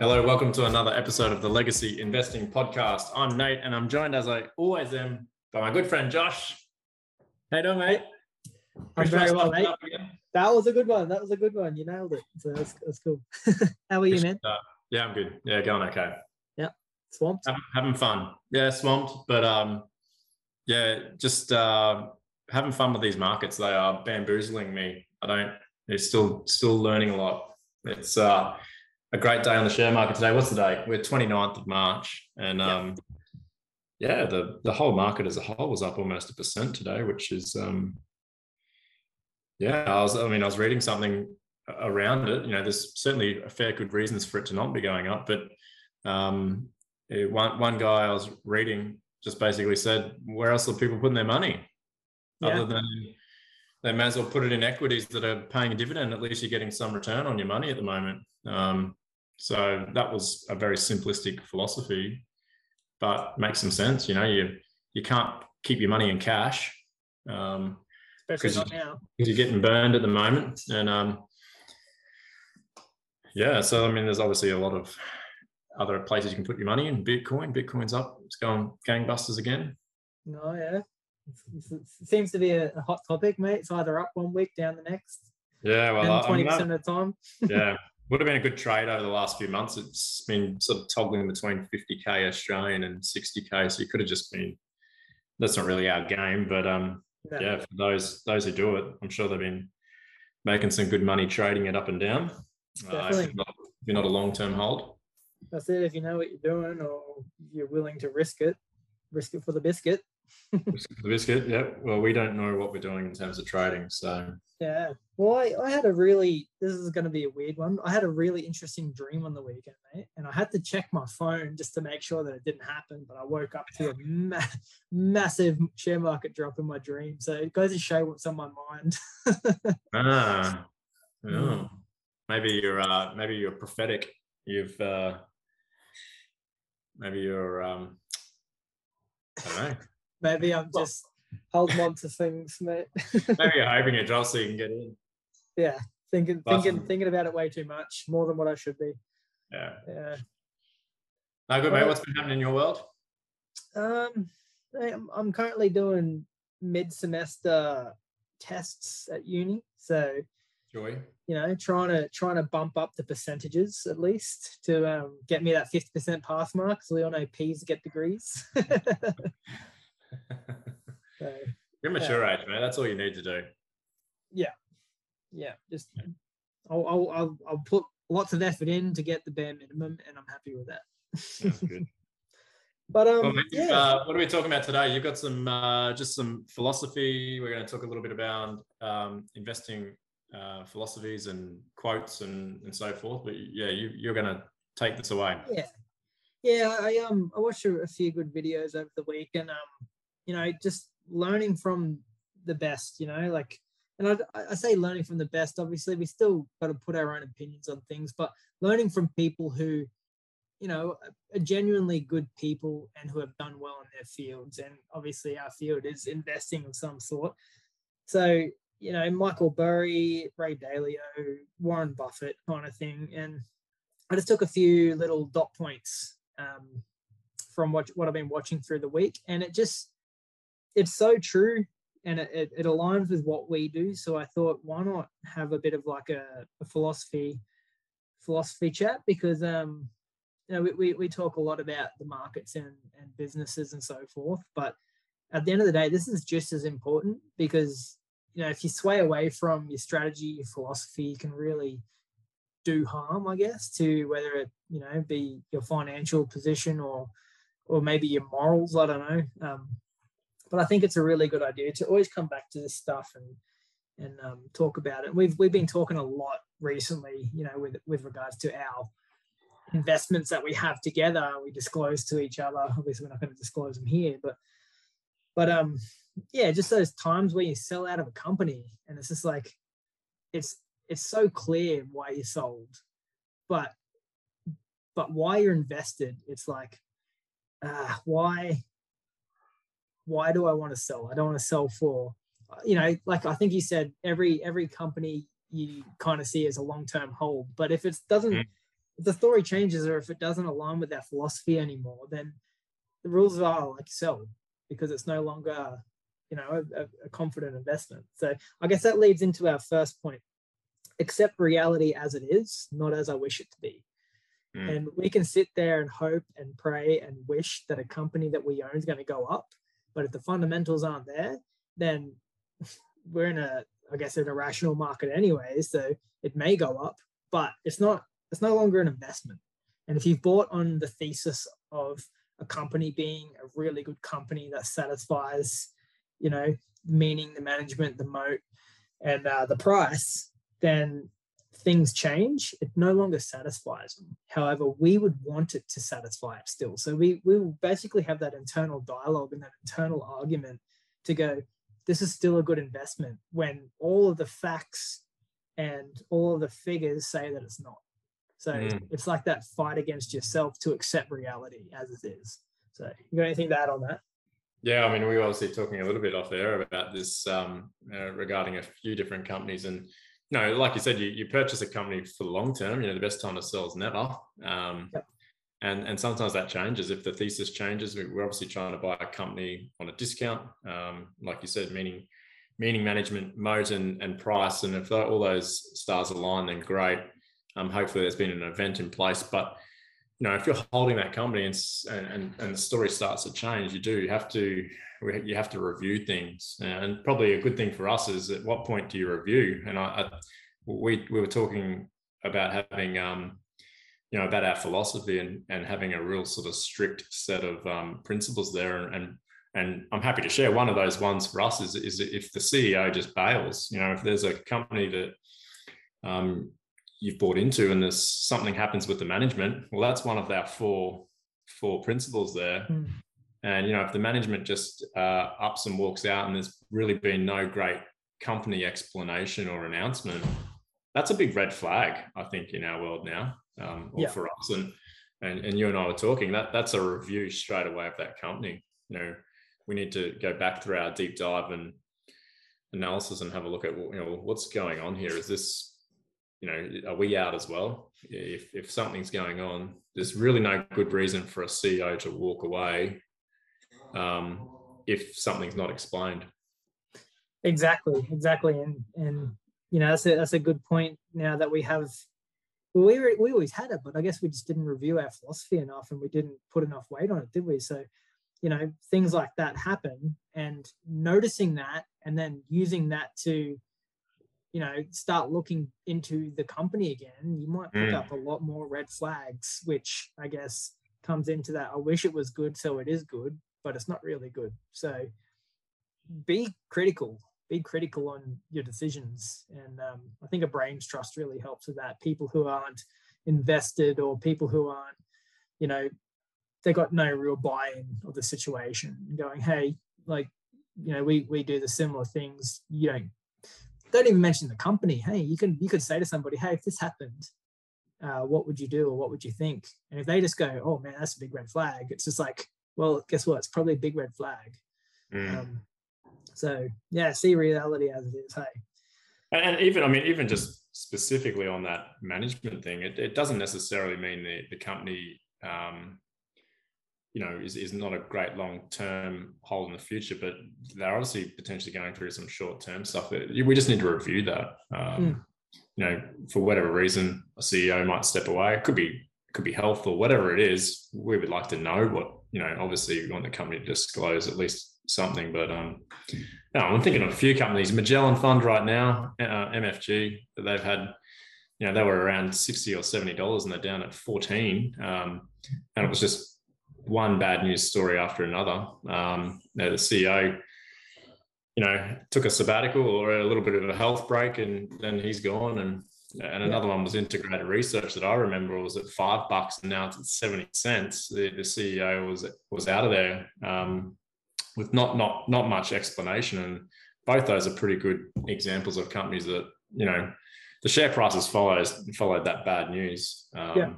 Hello, welcome to another episode of the Legacy Investing Podcast. I'm Nate, and I'm joined, as I always am, by my good friend Josh. Hey, no, mate. I'm very well, mate. That was a good one. That was a good one. You nailed it. So that's, that's cool. How are you, man? Uh, yeah, I'm good. Yeah, going okay. Yeah, swamped. Having, having fun. Yeah, swamped, but um, yeah, just uh, having fun with these markets. They are bamboozling me. I don't. They're still still learning a lot. It's uh a great day on the share market today. What's the day? We're 29th of March. And um, yeah, the, the whole market as a whole was up almost a percent today, which is, um, yeah, I was, I mean, I was reading something around it. You know, there's certainly a fair good reasons for it to not be going up. But um, one, one guy I was reading just basically said, where else are people putting their money? Yeah. Other than they may as well put it in equities that are paying a dividend. At least you're getting some return on your money at the moment. Um, so that was a very simplistic philosophy, but makes some sense. You know, you you can't keep your money in cash. Um, Especially not now. Because you're getting burned at the moment. And um, yeah, so I mean, there's obviously a lot of other places you can put your money in. Bitcoin, Bitcoin's up. It's going gangbusters again. No, yeah. It seems to be a, hot topic, mate. It's either up one week, down the next. Yeah, well, twenty percent of the time. yeah, would have been a good trade over the last few months. It's been sort of toggling between 50k Australian and 60k, so you could have just been. That's not really our game, but um, no. yeah, for those those who do it, I'm sure they've been making some good money trading it up and down. Uh, if you're not, not a long term hold. That's it. If you know what you're doing, or you're willing to risk it, risk it for the biscuit the biscuit, yeah. Well, we don't know what we're doing in terms of trading, so yeah. Well, I, I had a really this is going to be a weird one. I had a really interesting dream on the weekend, mate, and I had to check my phone just to make sure that it didn't happen. But I woke up to a ma- massive share market drop in my dream, so it goes to show what's on my mind. ah, oh. maybe you're uh, maybe you're prophetic. You've uh, maybe you're um, I don't know. Maybe I'm just holding on to things, mate. Maybe you're hoping it drops so you can get in. Yeah, thinking, thinking, thinking about it way too much, more than what I should be. Yeah. Yeah. No good, mate. What's been happening in your world? Um, I'm currently doing mid-semester tests at uni, so joy. You know, trying to trying to bump up the percentages at least to um, get me that fifty percent pass mark. So we all know P's get degrees. so, You're mature age, man. That's all you need to do. Yeah, yeah. Just I'll, I'll I'll I'll put lots of effort in to get the bare minimum, and I'm happy with that. That's good. But um, well, yeah. Uh, what are we talking about today? You've got some uh, just some philosophy. We're going to talk a little bit about um, investing uh, philosophies and quotes and and so forth. But yeah, you, you're going to take this away. Yeah, yeah. I um I watched a, a few good videos over the week, and um you know, just learning from the best, you know, like, and I, I say learning from the best, obviously, we still got to put our own opinions on things, but learning from people who, you know, are genuinely good people and who have done well in their fields. And obviously, our field is investing of some sort. So, you know, Michael Burry, Ray Dalio, Warren Buffett kind of thing. And I just took a few little dot points um, from what, what I've been watching through the week. And it just, it's so true and it, it, it, aligns with what we do. So I thought, why not have a bit of like a, a philosophy philosophy chat because um you know we, we, we talk a lot about the markets and, and businesses and so forth, but at the end of the day, this is just as important because you know if you sway away from your strategy, your philosophy, you can really do harm, I guess, to whether it you know be your financial position or or maybe your morals. I don't know. Um, but I think it's a really good idea to always come back to this stuff and and um, talk about it. We've we've been talking a lot recently, you know, with with regards to our investments that we have together. We disclose to each other. Obviously, we're not going to disclose them here, but but um yeah, just those times where you sell out of a company and it's just like it's it's so clear why you sold, but but why you're invested, it's like uh, why why do I want to sell? I don't want to sell for, you know, like I think you said, every every company you kind of see as a long term hold. But if it doesn't, mm. if the story changes or if it doesn't align with their philosophy anymore, then the rules are like sell because it's no longer, you know, a, a confident investment. So I guess that leads into our first point: accept reality as it is, not as I wish it to be. Mm. And we can sit there and hope and pray and wish that a company that we own is going to go up. But if the fundamentals aren't there, then we're in a, I guess, an irrational market anyway. So it may go up, but it's not, it's no longer an investment. And if you've bought on the thesis of a company being a really good company that satisfies, you know, meaning the management, the moat, and uh, the price, then things change, it no longer satisfies them. However, we would want it to satisfy it still. So we we will basically have that internal dialogue and that internal argument to go, this is still a good investment when all of the facts and all of the figures say that it's not. So mm. it's like that fight against yourself to accept reality as it is. So you got anything to add on that? Yeah, I mean, we were obviously talking a little bit off there about this um, uh, regarding a few different companies and no, like you said, you, you purchase a company for the long term. You know, the best time to sell is never. Um, yep. And and sometimes that changes. If the thesis changes, we're obviously trying to buy a company on a discount, um, like you said, meaning meaning management, moat, and, and price. And if all those stars align, then great. Um, hopefully, there's been an event in place. But you know, if you're holding that company and and and the story starts to change, you do you have to you have to review things. And probably a good thing for us is at what point do you review? And I, I we we were talking about having um, you know about our philosophy and and having a real sort of strict set of um, principles there and, and and I'm happy to share one of those ones for us is, is if the CEO just bails, you know, if there's a company that um, you've bought into and there's something happens with the management, well, that's one of our four four principles there. Mm. And you know, if the management just uh, ups and walks out, and there's really been no great company explanation or announcement, that's a big red flag, I think, in our world now, um, or yeah. for us. And, and and you and I were talking that that's a review straight away of that company. You know, we need to go back through our deep dive and analysis and have a look at you know what's going on here. Is this you know, are we out as well? If if something's going on, there's really no good reason for a CEO to walk away um, if something's not explained. Exactly, exactly, and and you know that's a that's a good point. Now that we have, we we always had it, but I guess we just didn't review our philosophy enough, and we didn't put enough weight on it, did we? So, you know, things like that happen, and noticing that, and then using that to you know start looking into the company again you might pick mm. up a lot more red flags which i guess comes into that i wish it was good so it is good but it's not really good. So be critical, be critical on your decisions. And um, I think a brains trust really helps with that. People who aren't invested or people who aren't, you know, they got no real buy-in of the situation going, hey, like, you know, we we do the similar things. You know, don't even mention the company. Hey, you can you could say to somebody, hey, if this happened, uh, what would you do or what would you think? And if they just go, oh man, that's a big red flag, it's just like, well, guess what? It's probably a big red flag. Mm. Um, so yeah, see reality as it is. Hey, and even I mean, even just specifically on that management thing, it, it doesn't necessarily mean the the company, um, you know, is is not a great long term hold in the future, but they're obviously potentially going through some short term stuff. That we just need to review that. Um, mm. You know, for whatever reason, a CEO might step away. It could be it could be health or whatever it is. We would like to know what you know, obviously you want the company to disclose at least something. But um, no, I'm thinking of a few companies. Magellan Fund right now, uh, MFG, that they've had, you know, they were around sixty or seventy dollars, and they're down at fourteen. Um, and it was just one bad news story after another. Um, you know, the CEO, you know, took a sabbatical or a little bit of a health break, and then he's gone, and and another one was integrated research that I remember was at five bucks and now it's at 70 cents. The, the CEO was was out of there um, with not not not much explanation. And both those are pretty good examples of companies that, you know, the share prices follows followed that bad news. Um, yeah.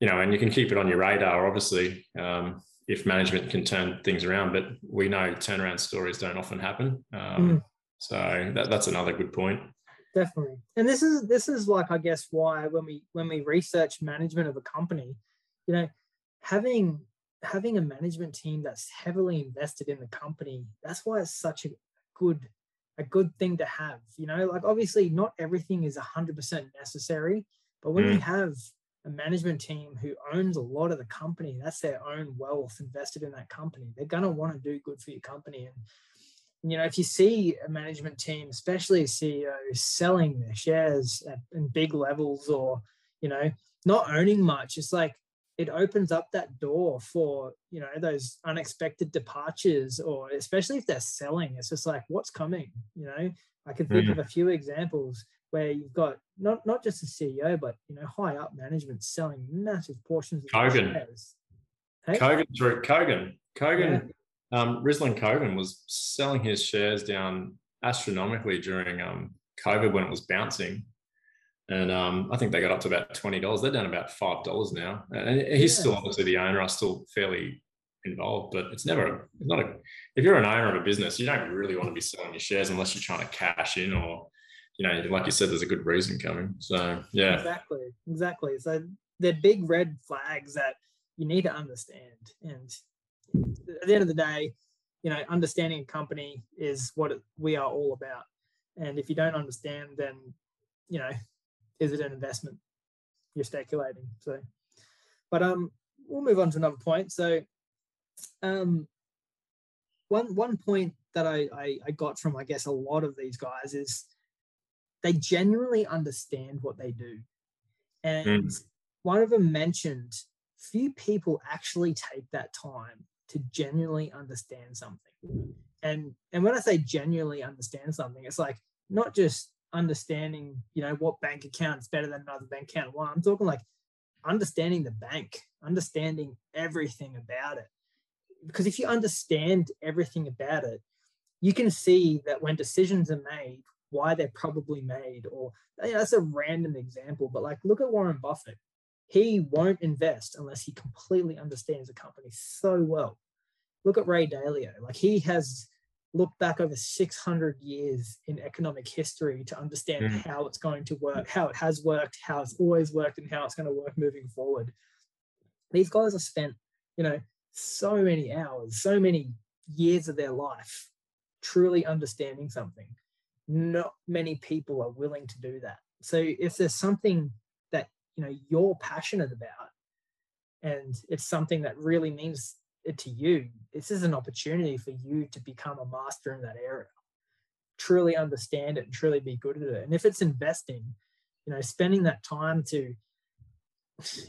You know, and you can keep it on your radar, obviously, um, if management can turn things around. But we know turnaround stories don't often happen. Um, mm. So that, that's another good point. definitely and this is this is like i guess why when we when we research management of a company you know having having a management team that's heavily invested in the company that's why it's such a good a good thing to have you know like obviously not everything is 100% necessary but when mm. you have a management team who owns a lot of the company that's their own wealth invested in that company they're going to want to do good for your company and you know, if you see a management team, especially a CEO, selling their shares at, in big levels or, you know, not owning much, it's like it opens up that door for, you know, those unexpected departures or especially if they're selling, it's just like, what's coming? You know, I can think mm-hmm. of a few examples where you've got not not just the CEO, but you know, high up management selling massive portions of Kogan. shares. Hey? Kogan through Kogan. Kogan yeah um, Ruslan Kogan was selling his shares down astronomically during um, COVID when it was bouncing. And um, I think they got up to about twenty dollars. They're down about five dollars now. And he's yeah. still obviously the owner. I'm still fairly involved, but it's never it's not a. If you're an owner of a business, you don't really want to be selling your shares unless you're trying to cash in or, you know, like you said, there's a good reason coming. So yeah, exactly, exactly. So they're big red flags that you need to understand, and at the end of the day, you know, understanding a company is what we are all about. And if you don't understand, then, you know, is it an investment? You're speculating. So, but um, we'll move on to another point. So, um, one one point that I, I, I got from I guess a lot of these guys is they genuinely understand what they do, and mm. one of them mentioned few people actually take that time to genuinely understand something. And and when I say genuinely understand something, it's like not just understanding, you know, what bank account is better than another bank account. Well, I'm talking like understanding the bank, understanding everything about it. Because if you understand everything about it, you can see that when decisions are made, why they're probably made. Or you know, that's a random example, but like look at Warren Buffett he won't invest unless he completely understands the company so well. Look at Ray Dalio. Like he has looked back over 600 years in economic history to understand mm. how it's going to work, how it has worked, how it's always worked, and how it's going to work moving forward. These guys have spent, you know, so many hours, so many years of their life truly understanding something. Not many people are willing to do that. So if there's something that you know you're passionate about and it's something that really means it to you this is an opportunity for you to become a master in that area truly understand it and truly be good at it and if it's investing you know spending that time to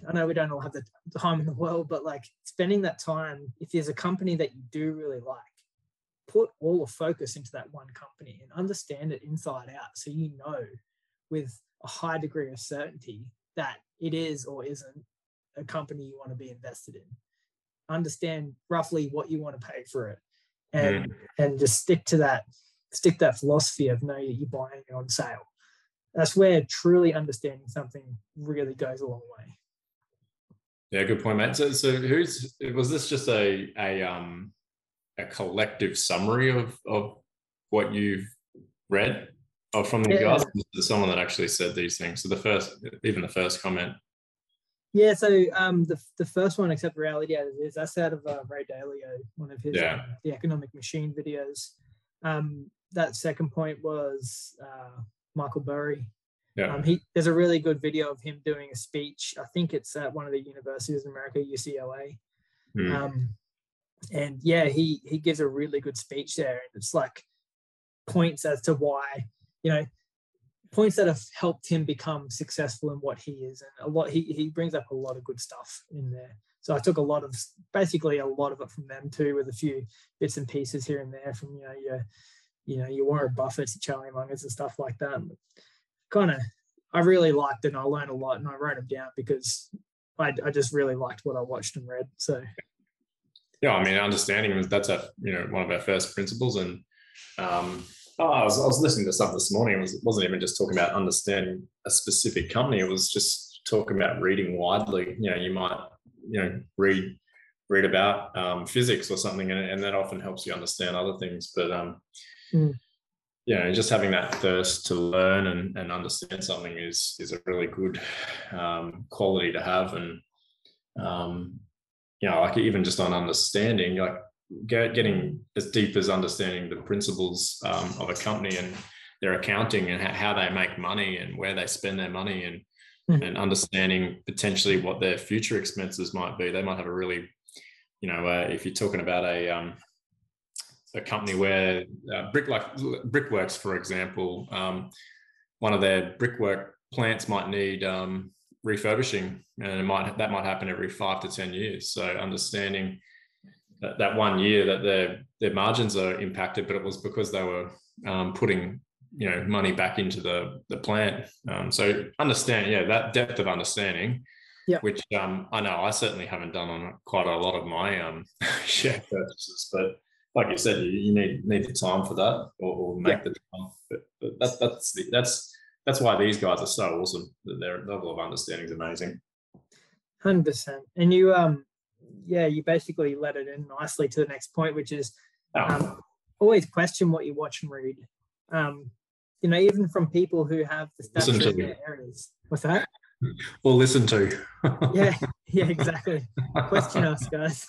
i know we don't all have the time in the world but like spending that time if there's a company that you do really like put all the focus into that one company and understand it inside out so you know with a high degree of certainty that it is or isn't a company you want to be invested in. Understand roughly what you want to pay for it, and mm. and just stick to that stick that philosophy of know that you're buying it on sale. That's where truly understanding something really goes a long way. Yeah, good point, mate. So, so who's was this just a a um a collective summary of of what you've read? Oh, from the yeah. guys, someone that actually said these things. So the first, even the first comment. Yeah. So um, the the first one, except reality is that's out of uh, Ray Dalio, one of his yeah. um, the economic machine videos. Um, that second point was uh, Michael Burry. Yeah. Um, he there's a really good video of him doing a speech. I think it's at one of the universities in America, UCLA. Mm. Um, and yeah, he he gives a really good speech there, and it's like points as to why you know, points that have helped him become successful in what he is. And a lot, he, he brings up a lot of good stuff in there. So I took a lot of, basically a lot of it from them too, with a few bits and pieces here and there from, you know, your, you know, your Warren Buffett's, Charlie Mungers and stuff like that. Kind of, I really liked it and I learned a lot and I wrote them down because I, I just really liked what I watched and read. So. Yeah, I mean, understanding was that's a you know one of our first principles, and um, Oh, I was, I was listening to something this morning. It was, wasn't even just talking about understanding a specific company. It was just talking about reading widely. You know, you might, you know, read read about um, physics or something, and, and, that often helps you understand other things. But um, mm. you know, just having that thirst to learn and, and understand something is is a really good um, quality to have. And um, you know, like even just on understanding, like get, getting as deep as understanding the principles um, of a company and their accounting and how they make money and where they spend their money and mm-hmm. and understanding potentially what their future expenses might be. They might have a really, you know, uh, if you're talking about a um, a company where uh, brick like brickworks, for example, um, one of their brickwork plants might need um, refurbishing, and it might that might happen every five to ten years. So understanding that, that one year that their their margins are impacted, but it was because they were um, putting you know money back into the the plant. Um, so understand, yeah, that depth of understanding, yeah. which um, I know I certainly haven't done on quite a lot of my um, share purchases, but like you said, you, you need need the time for that, or, or make the time. But, but that's that's the, that's that's why these guys are so awesome. Their level of understanding is amazing. Hundred percent. And you, um, yeah, you basically led it in nicely to the next point, which is oh. um, always question what you watch and read. Um, you know, even from people who have the stature in their areas. What's that? Or listen to. yeah, yeah, exactly. question us, guys.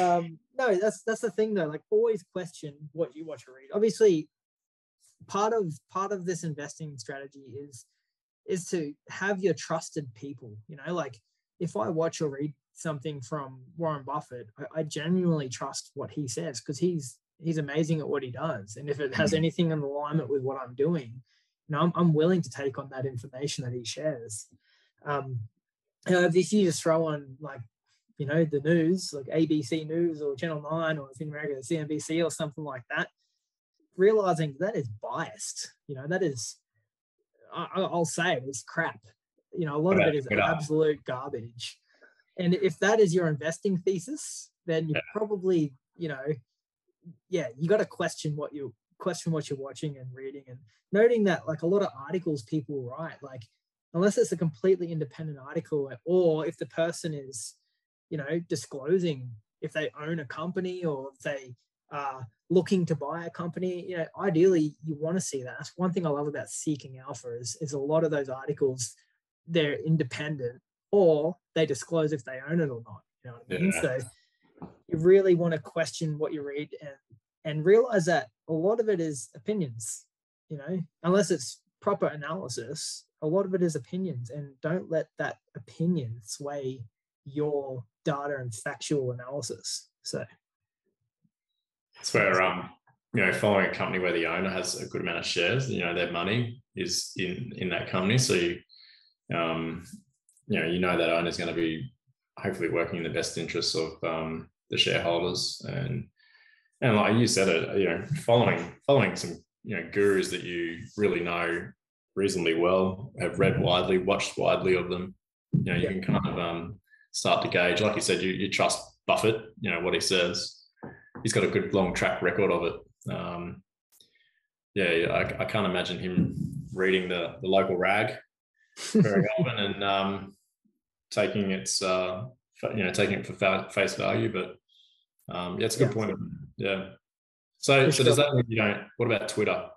um, no, that's that's the thing though. Like, always question what you watch or read. Obviously, part of part of this investing strategy is is to have your trusted people. You know, like if I watch or read something from Warren Buffett, I, I genuinely trust what he says because he's he's amazing at what he does. And if it has mm-hmm. anything in alignment with what I'm doing, you know, I'm, I'm willing to take on that information that he shares. Um, you know, if you just throw on like, you know, the news, like ABC News or Channel 9 or if in America, CNBC or something like that, realizing that is biased, you know, that is, I, will say it is crap. You know, a lot of it is absolute garbage. And if that is your investing thesis, then you yeah. probably, you know, yeah, you got to question what you question what you're watching and reading and noting that like a lot of articles people write, like unless it's a completely independent article or if the person is, you know, disclosing if they own a company or if they are looking to buy a company, you know, ideally you want to see that. That's one thing I love about seeking alpha is, is a lot of those articles, they're independent or they disclose if they own it or not. You know what I mean? Yeah. So you really want to question what you read and and realize that a lot of it is opinions you know unless it's proper analysis a lot of it is opinions and don't let that opinion sway your data and factual analysis so it's where um you know following a company where the owner has a good amount of shares you know their money is in in that company. So you um you know you know that owner is going to be hopefully working in the best interests of um the shareholders. And and like you said it you know following following some you know gurus that you really know reasonably well have read widely watched widely of them you know you can kind of um, start to gauge like you said you, you trust buffett you know what he says he's got a good long track record of it um, yeah I, I can't imagine him reading the the local rag very often and um, taking its uh, you know taking it for face value. But um, yeah, it's a good yeah. point. Yeah. So so does that mean you don't? What about Twitter?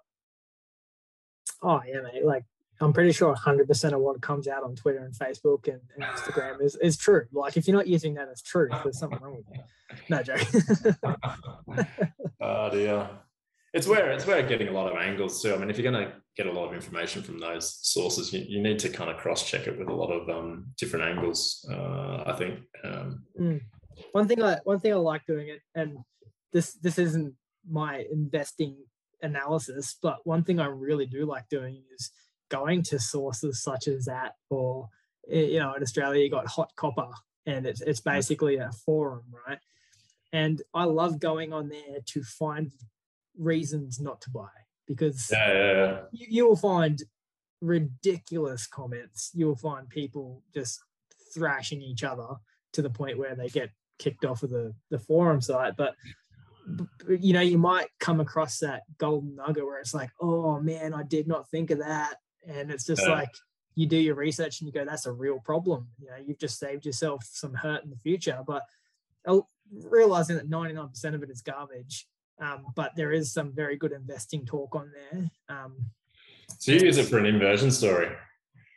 Oh yeah, mate. Like I'm pretty sure 100% of what comes out on Twitter and Facebook and, and Instagram is, is true. Like if you're not using that as truth, there's something wrong with you. No joke. oh dear it's where it's where getting a lot of angles too. I mean, if you're going to get a lot of information from those sources, you, you need to kind of cross check it with a lot of um, different angles. Uh, I think. Um, mm. One thing I one thing I like doing it, and this this isn't my investing analysis, but one thing I really do like doing is going to sources such as that, or you know, in Australia you got Hot Copper, and it's it's mm. basically a forum, right? And I love going on there to find reasons not to buy because yeah, yeah, yeah. You, you will find ridiculous comments. You will find people just thrashing each other to the point where they get kicked off of the, the forum site. But you know, you might come across that golden nugget where it's like, oh man, I did not think of that. And it's just yeah. like you do your research and you go, that's a real problem. You know, you've just saved yourself some hurt in the future. But realizing that 99% of it is garbage Um, but there is some very good investing talk on there. Um, so you use it for an inversion story.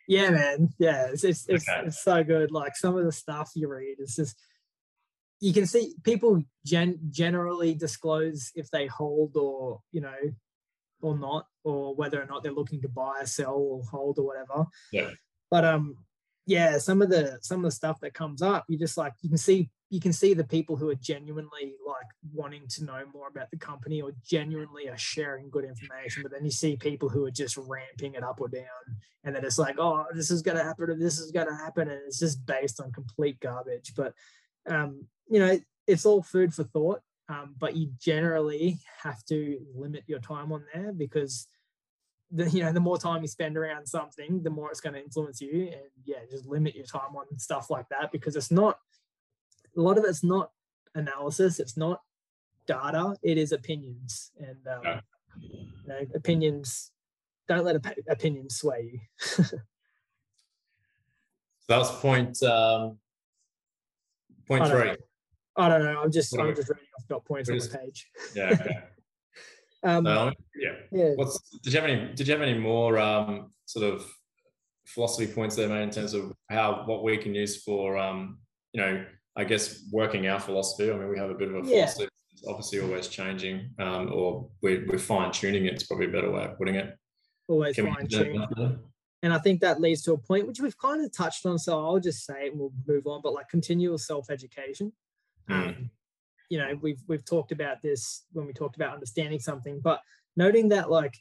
Yeah, man. Yeah, it's it's, it's, okay. it's so good. Like some of the stuff you read, it's just you can see people gen- generally disclose if they hold or you know or not or whether or not they're looking to buy sell or hold or whatever. Yeah. But um yeah some of the some of the stuff that comes up you just like you can see you can see the people who are genuinely like wanting to know more about the company or genuinely are sharing good information but then you see people who are just ramping it up or down and then it's like oh this is going to happen or this is going to happen and it's just based on complete garbage. But um you know it's all food for thought um, but you generally have to limit your time on there because the you know the more time you spend around something the more it's going to influence you. And yeah just limit your time on stuff like that because it's not a lot of it's not analysis it's not data it is opinions. And um, yeah. you know opinions don't let op- opinions sway you. That's point um, point three I don't know. I'm just I'm just reading off dot points on the page. Yeah. Okay. um, yeah. Yeah. What's did you have any did you have any more um, sort of philosophy points there, mate, in terms of how what we can use for um, you know, I guess working our philosophy. I mean, we have a bit of a yeah. philosophy. It's obviously always changing, um, or we're, we're fine tuning it. It's probably a better way of putting it. Always fine tuning. And I think that leads to a point which we've kind of touched on. So I'll just say it and we'll move on. But like continual self education. Mm. Um, you know, we've we've talked about this when we talked about understanding something, but noting that like,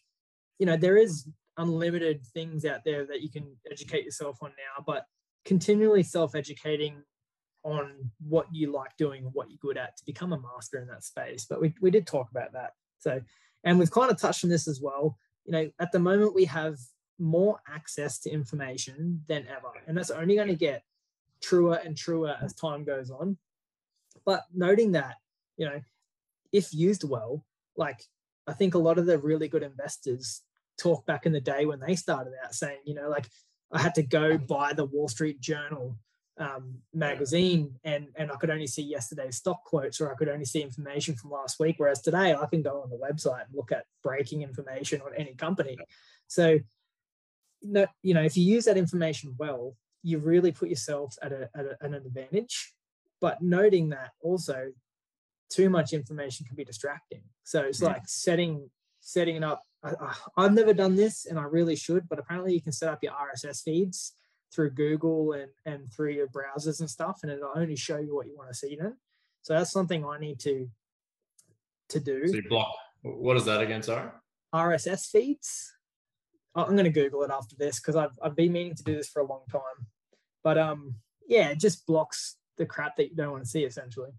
you know, there is unlimited things out there that you can educate yourself on now, but continually self-educating on what you like doing what you're good at to become a master in that space. But we, we did talk about that. So, and we've kind of touched on this as well. You know, at the moment we have more access to information than ever, and that's only going to get truer and truer as time goes on. But noting that, you know, if used well, like I think a lot of the really good investors talk back in the day when they started out saying, you know, like I had to go buy the Wall Street Journal um, magazine and and I could only see yesterday's stock quotes or I could only see information from last week. Whereas today I can go on the website and look at breaking information on any company. So, you know, if you use that information well, you really put yourself at, a, at, a, at an advantage but noting that also too much information can be distracting. So it's yeah. like setting setting it up. I, i've never done this and i really should but apparently you can set up your rss feeds through google and and through your browsers and stuff and it'll only show you what you want to see then. So that's something i need to to do. So you block what is that again sorry? Rss feeds? I'm going to google it after this because I've, I've been meaning to do this for a long time. But um yeah it just blocks the crap that you don't want to see essentially.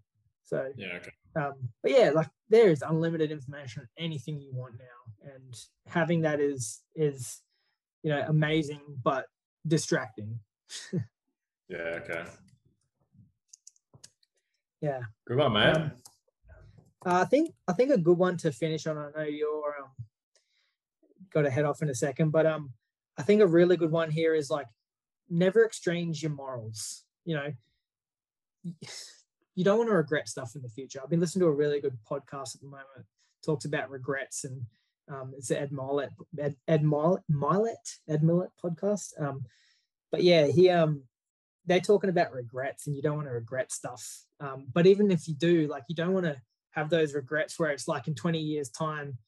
So yeah, okay. Um, but yeah, like there is unlimited information on anything you want now, and having that is is you know amazing but distracting. yeah. Okay. Yeah. Good one, man. Um, I think I think a good one to finish on. I know you're um, got to head off in a second, but um, I think a really good one here is like never exchange your morals. You know, you don't want to regret stuff in the future. I've been listening to a really good podcast at the moment, talks about regrets, and um, it's the Ed Mylett, Ed, Ed Mylett, Ed Mylett podcast. Um, but yeah, he um, they're talking about regrets, and you don't want to regret stuff. Um, but even if you do, like, you don't want to have those regrets where it's like in 20 years' time,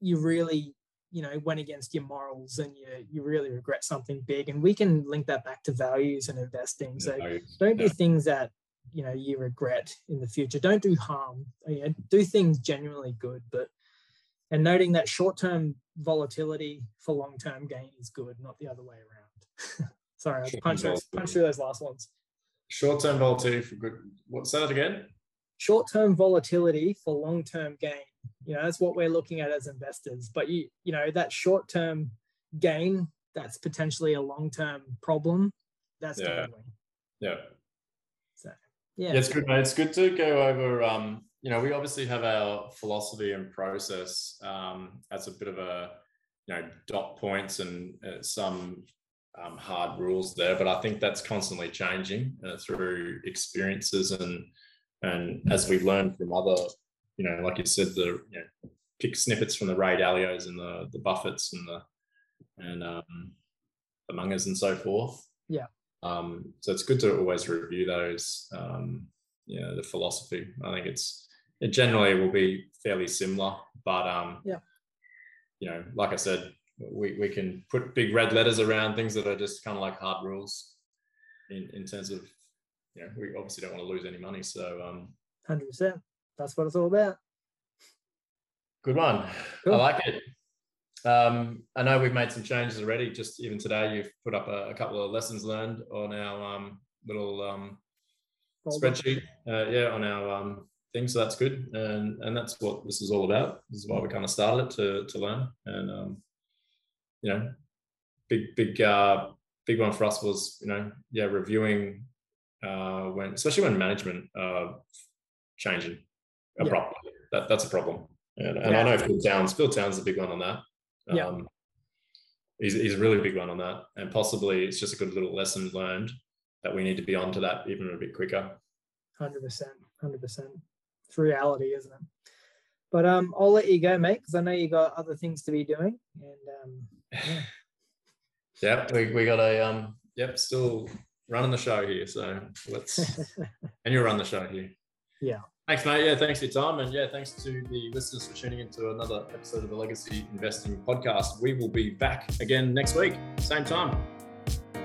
you really you know went against your morals and you you really regret something big and we can link that back to values and investing so don't do things that you know you regret in the future. Don't do harm. Uh, you know, do things genuinely good but and noting that short-term volatility for long-term gain is good not the other way around. Sorry i punched those, punch through those last ones. Short-term volatility for good what say that again? Short-term volatility for long-term gain. You know that's what we're looking at as investors but you you know that short-term gain that's potentially a long-term problem that's yeah. yeah yeah. yeah, it's good, mate. It's good to go over. Um, you know, we obviously have our philosophy and process um, as a bit of a, you know, dot points and uh, some um, hard rules there. But I think that's constantly changing uh, through experiences and and as we learn from other you know, like you said, the you know, pick snippets from the Ray Dalios and the the Buffetts and the and um, the Mungers and so forth. Yeah. Um, so it's good to always review those. Um, you know, the philosophy. I think it's it generally will be fairly similar, but um, yeah. You know, like I said, we, we can put big red letters around things that are just kind of like hard rules in, in terms of, you know, we obviously don't want to lose any money. So, um, 100%. That's what it's all about. Good one. Cool. I like it. Um, I know we've made some changes already. Just even today, you've put up a, a couple of lessons learned on our um, little um, spreadsheet. Uh, yeah, on our um, thing. So that's good, and and that's what this is all about. This is why we kind of started it to to learn. And um, you know, big big uh, big one for us was you know yeah reviewing uh, when especially when management uh, changing abruptly. Yeah. That that's a problem. And, and yeah. I know Phil Towns. Phil Towns is a big one on that. Um, yeah. He's, he's a really big one on that. And possibly it's just a good little lesson learned that we need to be on to that even a bit quicker. 100%. 100%. It's reality, isn't it? But um, I'll let you go, mate, because I know you got other things to be doing. And um, yeah. yep, we, we got a um, yep, still running the show here. So let's and you run the show here. Yeah. Thanks, mate. Yeah, thanks for your time. And yeah, thanks to the listeners for tuning into another episode of the Legacy Investing Podcast. We will be back again next week, same time.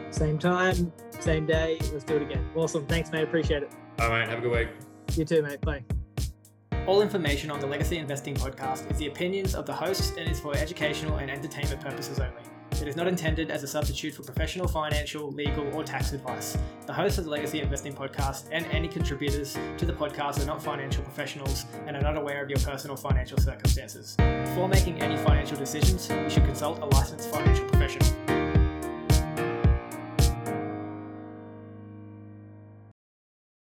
Same time, same day. Let's do it again. Awesome. Thanks, mate. Appreciate it. All right, have a good week. You too, mate. Bye. All information on the Legacy Investing podcast is the opinions of the hosts and is for educational and entertainment purposes only. It is not intended as a substitute for professional, financial, legal, or tax advice. The hosts of the Legacy Investing podcast and any contributors to the podcast are not financial professionals and are not aware of your personal financial circumstances. Before making any financial decisions, you should consult a licensed financial professional.